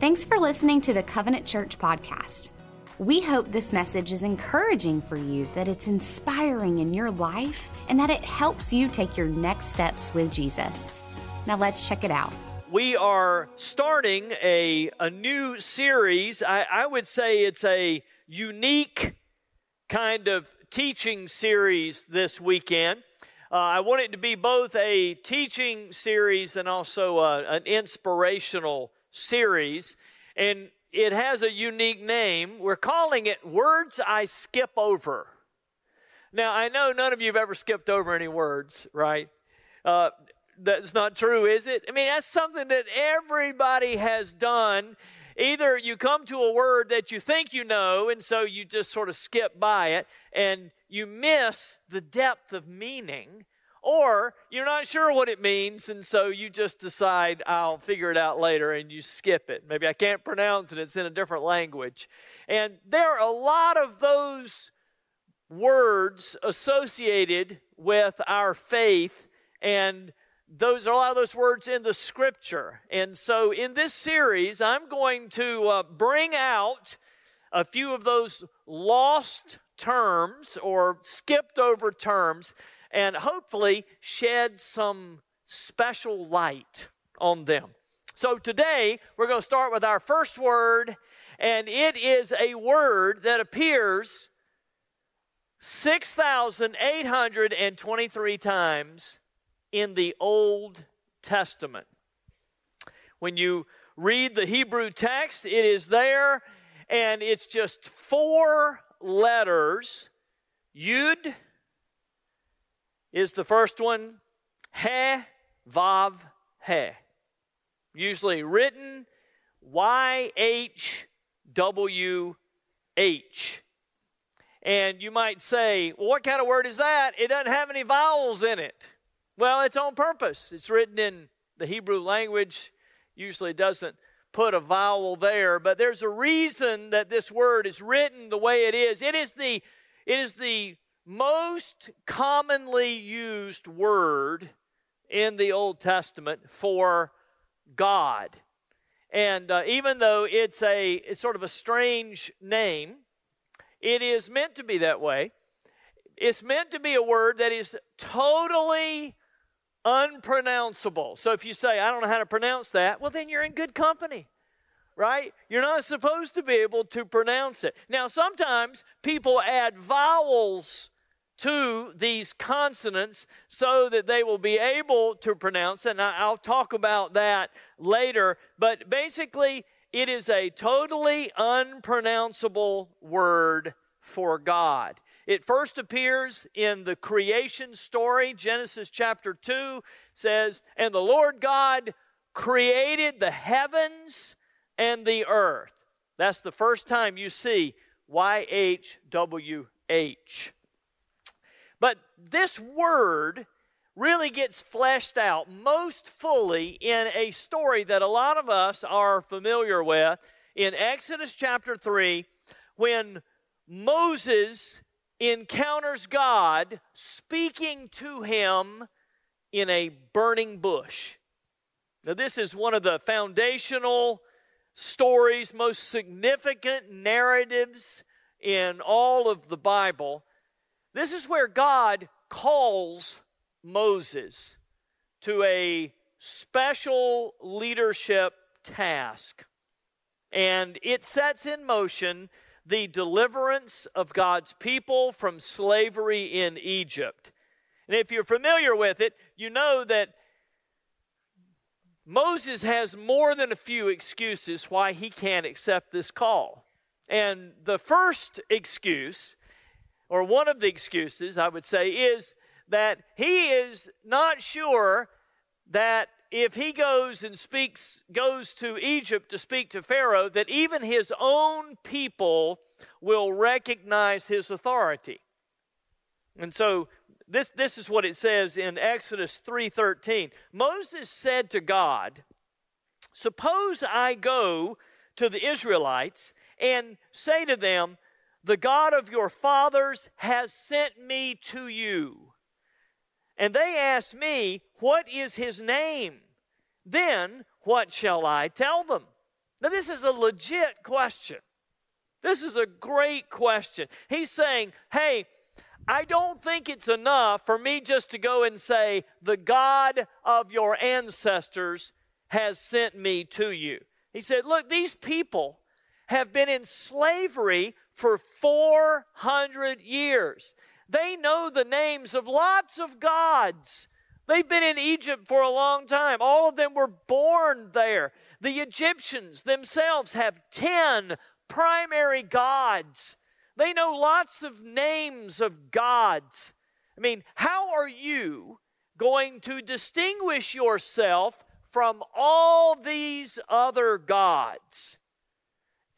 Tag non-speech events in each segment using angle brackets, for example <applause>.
Thanks for listening to the Covenant Church podcast. We hope this message is encouraging for you, that it's inspiring in your life, and that it helps you take your next steps with Jesus. Now let's check it out. We are starting a, a new series. I, I would say it's a unique kind of teaching series this weekend. Uh, I want it to be both a teaching series and also uh, an inspirational series. And it has a unique name. We're calling it Words I Skip Over. Now, I know none of you have ever skipped over any words, right? Uh, that's not true, is it? I mean, that's something that everybody has done. Either you come to a word that you think you know, and so you just sort of skip by it, and you miss the depth of meaning, or you're not sure what it means, and so you just decide, I'll figure it out later, and you skip it. Maybe I can't pronounce it, it's in a different language. And there are a lot of those words associated with our faith and those are a lot of those words in the scripture. And so in this series, I'm going to uh, bring out a few of those lost terms or skipped over terms and hopefully shed some special light on them. So today, we're going to start with our first word, and it is a word that appears 6,823 times in the Old Testament. When you read the Hebrew text, it is there, and it's just four letters. Yud is the first one, He, Vav, He. Usually written Y H W H. And you might say, well, what kind of word is that? It doesn't have any vowels in it. Well, it's on purpose. It's written in the Hebrew language, usually doesn't put a vowel there, but there's a reason that this word is written the way it is. It is the it is the most commonly used word in the Old Testament for God. And uh, even though it's a it's sort of a strange name, it is meant to be that way. It's meant to be a word that is totally unpronounceable. So if you say, I don't know how to pronounce that, well, then you're in good company, right? You're not supposed to be able to pronounce it. Now, sometimes people add vowels to these consonants so that they will be able to pronounce it. And I'll talk about that later. But basically, it is a totally unpronounceable word for God. It first appears in the creation story. Genesis chapter 2 says, And the Lord God created the heavens and the earth. That's the first time you see YHWH. But this word really gets fleshed out most fully in a story that a lot of us are familiar with in Exodus chapter 3 when Moses encounters God speaking to him in a burning bush. Now, this is one of the foundational stories, most significant narratives in all of the Bible. This is where God calls Moses to a special leadership task. And it sets in motion the deliverance of God's people from slavery in Egypt. And if you're familiar with it, you know that Moses has more than a few excuses why he can't accept this call. And the first excuse, or one of the excuses, I would say, is that he is not sure that if he goes and speaks, goes to Egypt to speak to Pharaoh, that even his own people will recognize his authority. And so this, this is what it says in Exodus 3:13. Moses said to God, Suppose I go to the Israelites and say to them, The God of your fathers has sent me to you. And they asked me, What is his name? Then what shall I tell them? Now, this is a legit question. This is a great question. He's saying, hey, I don't think it's enough for me just to go and say, the God of your ancestors has sent me to you. He said, look, these people have been in slavery for 400 years. They know the names of lots of gods. They've been in Egypt for a long time. All of them were born there. The Egyptians themselves have 10 primary gods. They know lots of names of gods. I mean, how are you going to distinguish yourself from all these other gods?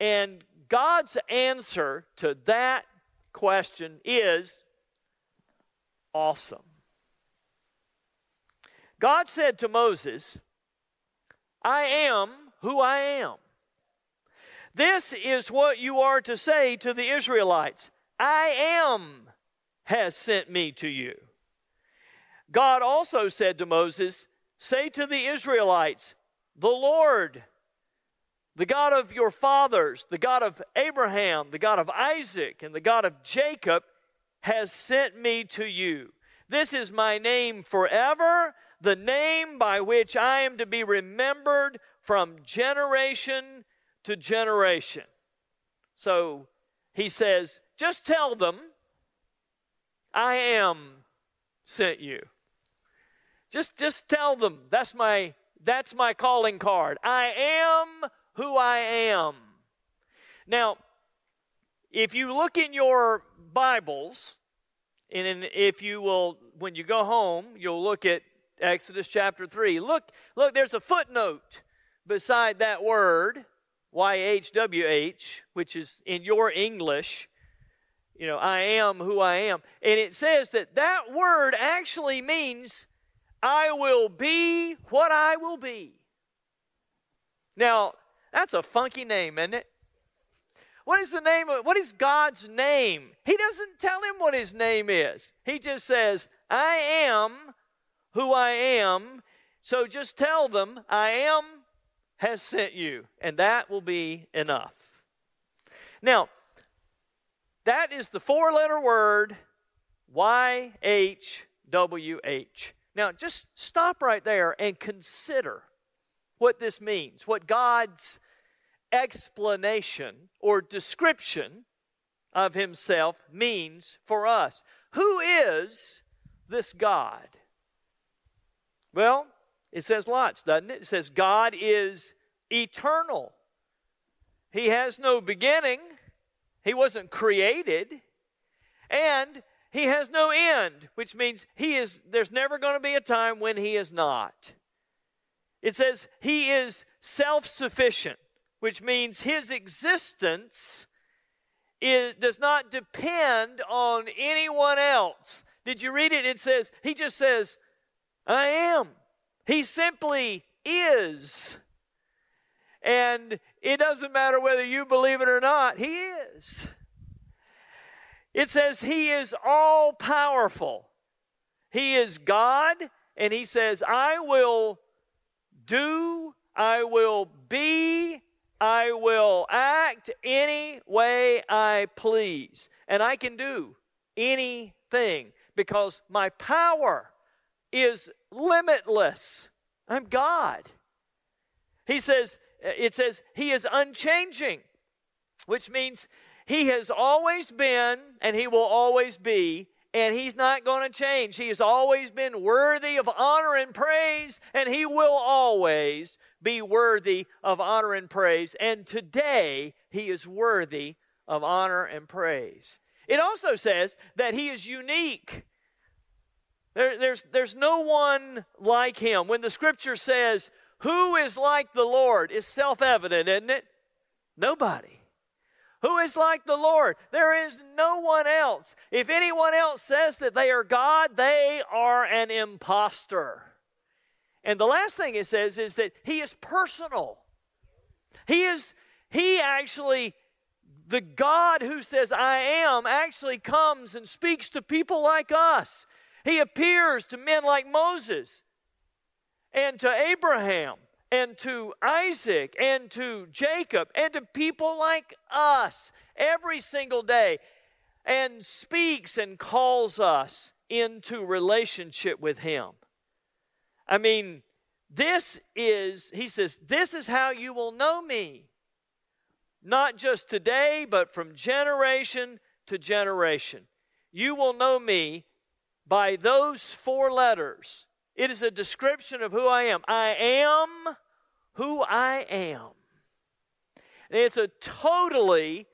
And God's answer to that question is awesome. God said to Moses, I am who I am. This is what you are to say to the Israelites I am has sent me to you. God also said to Moses, Say to the Israelites, The Lord, the God of your fathers, the God of Abraham, the God of Isaac, and the God of Jacob, has sent me to you. This is my name forever, the name by which I am to be remembered from generation to generation. So he says, just tell them, I am sent you. Just, just tell them that's my that's my calling card. I am who I am. Now, if you look in your Bibles, and if you will, when you go home, you'll look at Exodus chapter 3. Look, look, there's a footnote beside that word YHWH, which is in your English, you know, I am who I am. And it says that that word actually means I will be what I will be. Now, that's a funky name, isn't it? What is the name of what is God's name? He doesn't tell him what his name is. He just says, I am who I am. So just tell them, I am has sent you, and that will be enough. Now, that is the four letter word YHWH. Now, just stop right there and consider what this means, what God's explanation or description of Himself means for us. Who is this God? Well, it says lots, doesn't it? It says God is eternal. He has no beginning. He wasn't created. And he has no end, which means he is there's never going to be a time when he is not. It says he is self-sufficient, which means his existence is, does not depend on anyone else. Did you read it? It says he just says, "I am." He simply is. And it doesn't matter whether you believe it or not, He is. It says He is all powerful. He is God, and He says, I will do, I will be, I will act any way I please. And I can do anything because my power is limitless. I'm God. He says, it says, He is unchanging, which means He has always been and He will always be, and He's not going to change. He has always been worthy of honor and praise, and He will always be worthy of honor and praise. And today, He is worthy of honor and praise. It also says that He is unique. There, there's, there's no one like him. When the scripture says, Who is like the Lord? is self evident, isn't it? Nobody. Who is like the Lord? There is no one else. If anyone else says that they are God, they are an impostor. And the last thing it says is that He is personal. He is, He actually, the God who says, I am, actually comes and speaks to people like us. He appears to men like Moses and to Abraham and to Isaac and to Jacob and to people like us every single day and speaks and calls us into relationship with Him. I mean, this is, he says, this is how you will know me. Not just today, but from generation to generation. You will know me by those four letters. It is a description of who I am. I am who I am. And it's a totally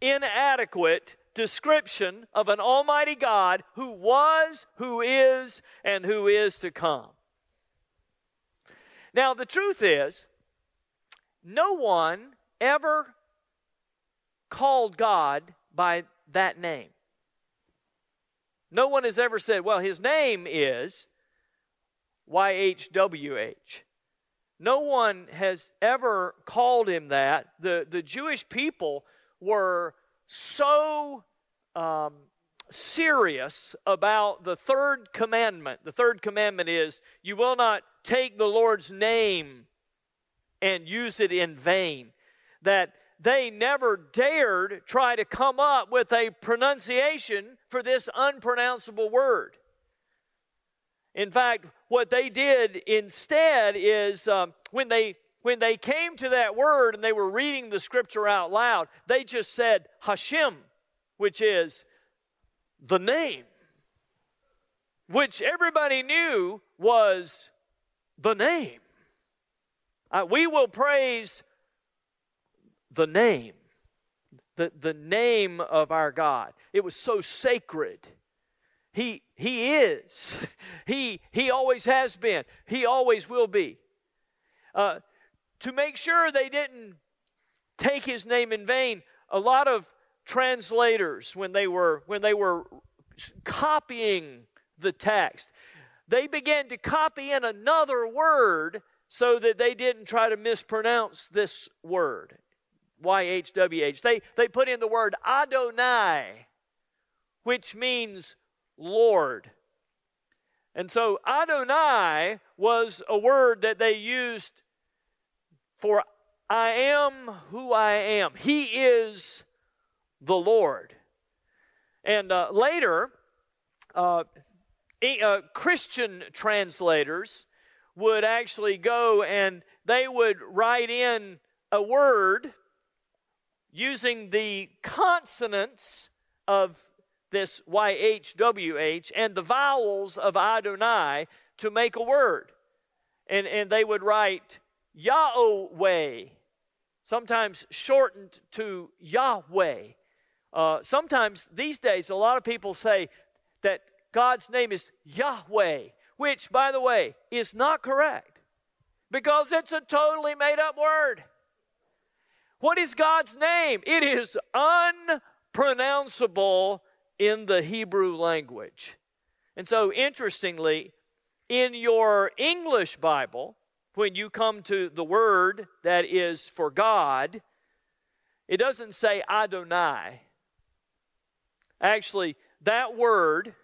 inadequate description of an Almighty God who was, who is, and who is to come. Now, the truth is, no one ever called God by that name. No one has ever said, well, his name is YHWH. No one has ever called him that. The, the Jewish people were so um, serious about the third commandment. The third commandment is, You will not take the Lord's name and use it in vain. That they never dared try to come up with a pronunciation for this unpronounceable word. In fact, what they did instead is um, when they when they came to that word and they were reading the scripture out loud, they just said Hashem, which is the name, which everybody knew was the name. Uh, we will praise the name, the, the name of our God. It was so sacred. He, he is. <laughs> He, he always has been. He always will be. Uh, to make sure they didn't take his name in vain, a lot of translators, when they were, when they were copying the text, they began to copy in another word so that they didn't try to mispronounce this word. YHWH. They, they put in the word Adonai, which means Lord. And so Adonai was a word that they used for I am who I am. He is the Lord. And uh, later, uh, uh, Christian translators would actually go and they would write in a word using the consonants of this YHWH and the vowels of Adonai to make a word. And, and they would write Yahweh, sometimes shortened to Yahweh. Uh, sometimes these days, a lot of people say that God's name is Yahweh, which, by the way, is not correct because it's a totally made up word. What is God's name? It is unpronounceable in the Hebrew language. And so, interestingly, in your English Bible, when you come to the word that is for God, it doesn't say Adonai. Actually, that word,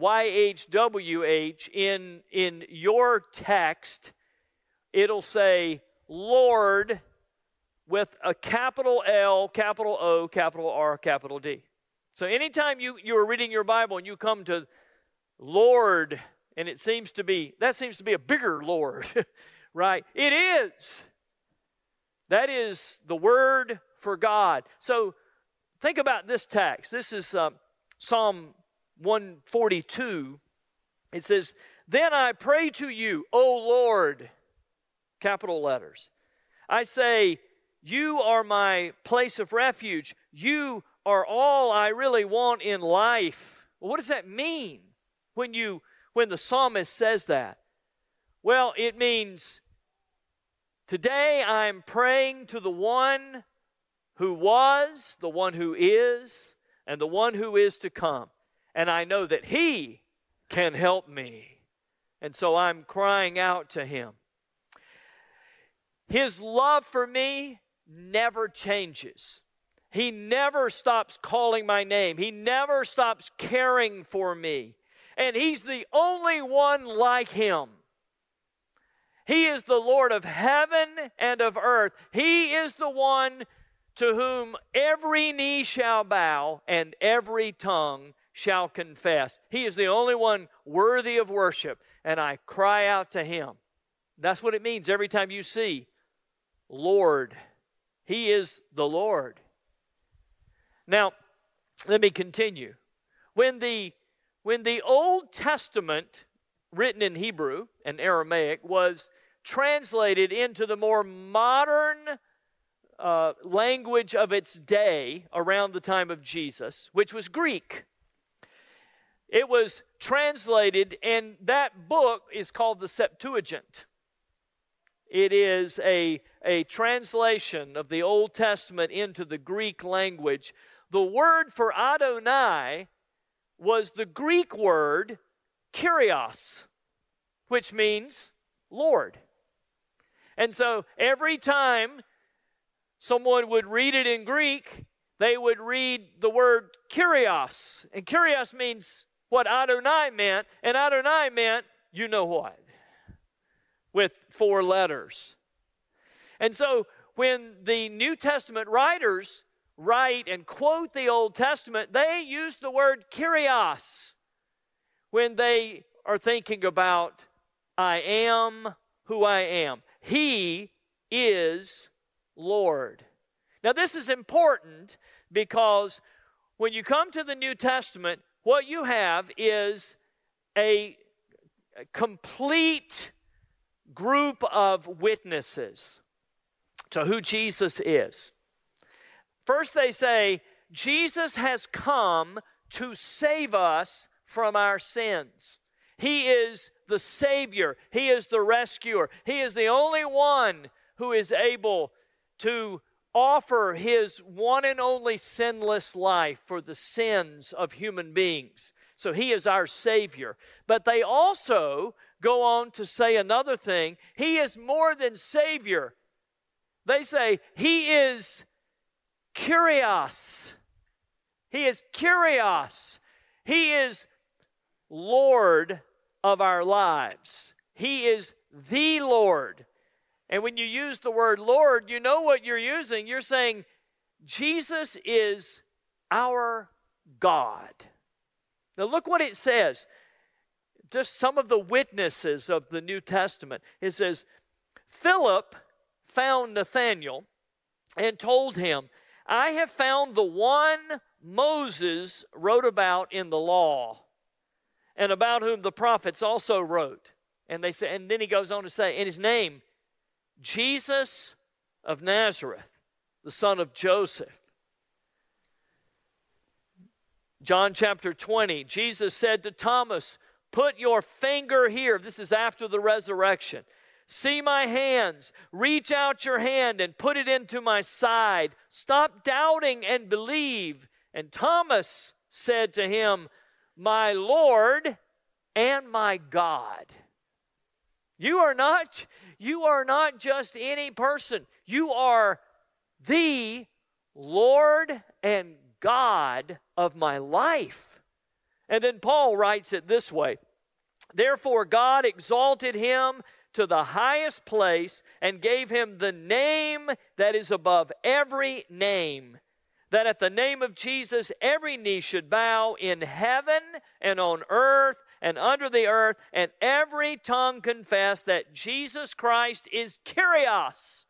YHWH, in, in your text, it'll say Lord with a capital L, capital O, capital R, capital D. So anytime you, you are reading your Bible and you come to Lord, and it seems to be, that seems to be a bigger Lord, <laughs> right? It is. That is the word for God. So think about this text. This is uh, Psalm 142. It says, Then I pray to you, O Lord, capital letters. I say, You are my place of refuge. You are all I really want in life. Well, what does that mean when you when the psalmist says that? Well, it means today I'm praying to the one who was, the one who is, and the one who is to come. And I know that he can help me. And so I'm crying out to him. His love for me never changes. He never stops calling my name. He never stops caring for me. And He's the only one like Him. He is the Lord of heaven and of earth. He is the one to whom every knee shall bow and every tongue shall confess. He is the only one worthy of worship, and I cry out to him. That's what it means every time you see Lord. He is the Lord. Now, let me continue. When the when the Old Testament written in Hebrew and Aramaic was translated into the more modern uh, language of its day around the time of Jesus, which was Greek. It was translated, and that book is called the Septuagint. It is a, a translation of the Old Testament into the Greek language. The word for Adonai was the Greek word Kyrios, which means Lord. And so every time someone would read it in Greek, they would read the word Kyrios. And Kyrios means what Adonai meant, and Adonai meant, you know what, with four letters. And so when the New Testament writers write and quote the Old Testament, they use the word Kyrios when they are thinking about, I am who I am. He is Lord. Now, this is important because when you come to the New Testament, what you have is a, complete group of witnesses to who Jesus is. First, they say, Jesus has come to save us from our sins. He is the Savior, He is the rescuer, He is the only one who is able to offer his one and only sinless life for the sins of human beings. So he is our Savior. But they also go on to say another thing He is more than Savior. They say He is Kyrios. He is Kyrios. He is Lord of our lives. He is the Lord. And when you use the word Lord, you know what you're using. You're saying, Jesus is our God. Now, look what it says. Just some of the witnesses of the New Testament. It says, Philip found Nathanael and told him, I have found the one Moses wrote about in the law and about whom the prophets also wrote. And they say, and then he goes on to say, in his name Jesus of Nazareth, the son of Joseph. John chapter 20, Jesus said to Thomas, Put your finger here. This is after the resurrection. See my hands. Reach out your hand and put it into my side. Stop doubting and believe. And Thomas said to him, My Lord and my God. You are not you are not just any person. You are the Lord and God of my life. And then Paul writes it this way Therefore, God exalted him to the highest place and gave him the name that is above every name. That at the name of Jesus, every knee should bow in heaven and on earth and under the earth, and every tongue confess that Jesus Christ is Kyrios.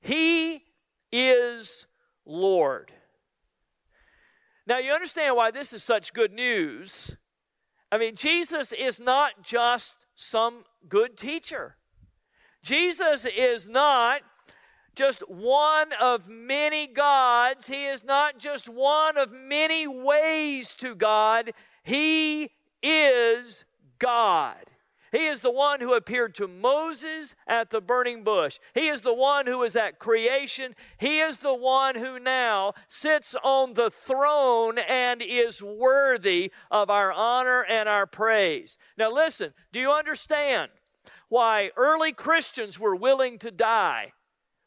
He is Lord. Now, you understand why this is such good news. I mean, Jesus is not just some good teacher. Jesus is not just one of many gods. He is not just one of many ways to God. He is God. He is the one who appeared to Moses at the burning bush. He is the one who was at creation. He is the one who now sits on the throne and is worthy of our honor and our praise. Now, listen, do you understand why early Christians were willing to die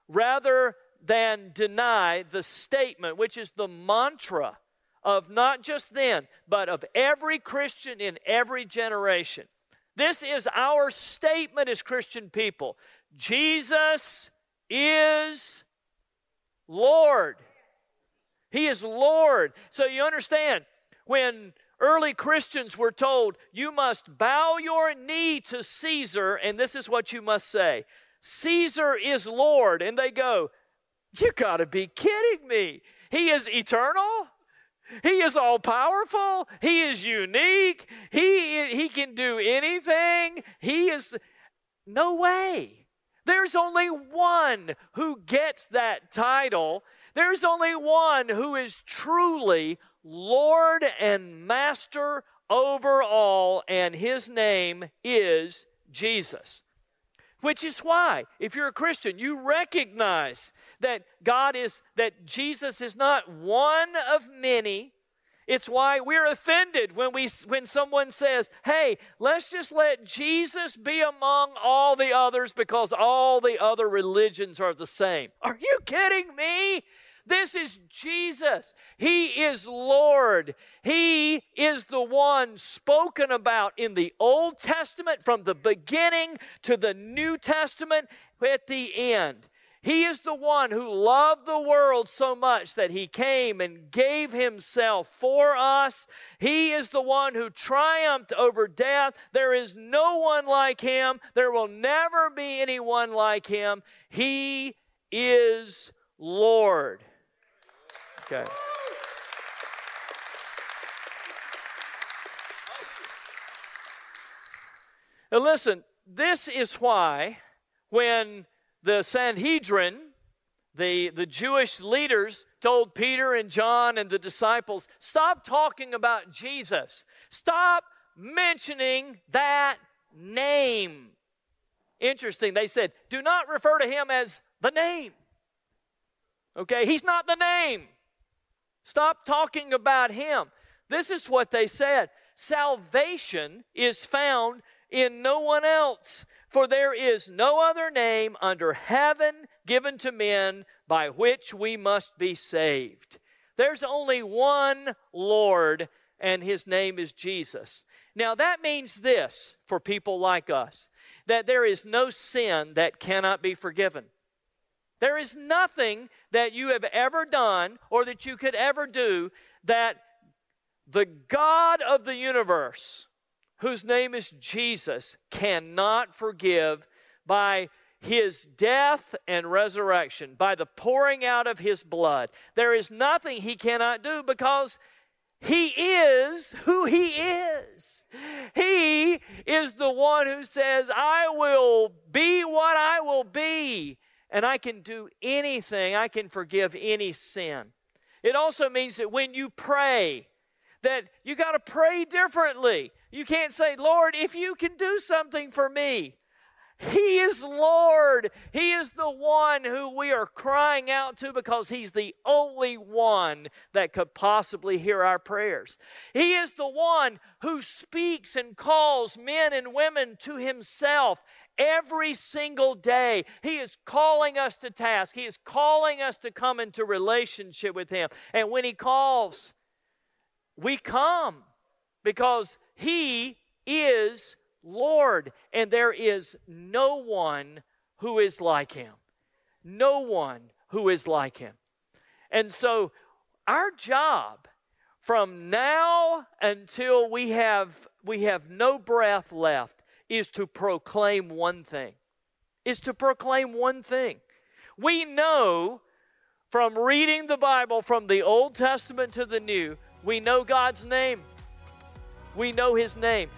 rather than deny the statement, which is the mantra of not just then, but of every Christian in every generation. This is our statement as Christian people Jesus is Lord. He is Lord. So you understand, when early Christians were told, you must bow your knee to Caesar, and this is what you must say Caesar is Lord. And they go, You got to be kidding me. He is eternal. He is all powerful. He is unique. He, he can do anything. He is. No way. There's only one who gets that title. There's only one who is truly Lord and Master over all, and his name is Jesus. Which is why, if you're a Christian, you recognize that God is, that Jesus is not one of many. It's why we're offended when, we, when someone says, hey, let's just let Jesus be among all the others because all the other religions are the same. Are you kidding me? This is Jesus. He is Lord. He is the one spoken about in the Old Testament from the beginning to the New Testament at the end. He is the one who loved the world so much that he came and gave himself for us. He is the one who triumphed over death. There is no one like him. There will never be anyone like him. He is Lord. Okay. Now, listen, this is why when the Sanhedrin, the, the Jewish leaders, told Peter and John and the disciples, stop talking about Jesus, stop mentioning that name. Interesting, they said, do not refer to him as the name. Okay, he's not the name. Stop talking about him. This is what they said Salvation is found in no one else, for there is no other name under heaven given to men by which we must be saved. There's only one Lord, and his name is Jesus. Now, that means this for people like us that there is no sin that cannot be forgiven. There is nothing that you have ever done or that you could ever do that the God of the universe, whose name is Jesus, cannot forgive by his death and resurrection, by the pouring out of his blood. There is nothing he cannot do because he is who he is. He is the one who says, I will be what I will be and I can do anything, I can forgive any sin. It also means that when you pray, that you got to pray differently. You can't say, Lord, if you can do something for me. He is Lord. He is the one who we are crying out to because He's the only one that could possibly hear our prayers. He is the one who speaks and calls men and women to Himself every single day. He is calling us to task, He is calling us to come into relationship with Him. And when He calls, we come because He is Lord, and there is no one who is like Him. No one who is like Him. And so, our job from now until we have we have no breath left is to proclaim one thing. Is to proclaim one thing. We know from reading the Bible from the Old Testament to the New, we know God's name. We know His name.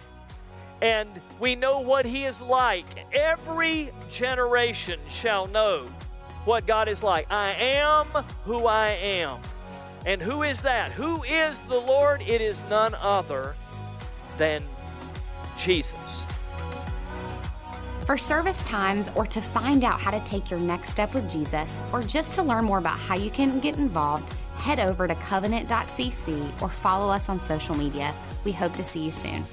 And we know what He is like. Every generation shall know what God is like. I am who I am. And who is that? Who is the Lord? It is none other than Jesus. For service times or to find out how to take your next step with Jesus, or just to learn more about how you can get involved, head over to covenant.cc or follow us on social media. We hope to see you soon.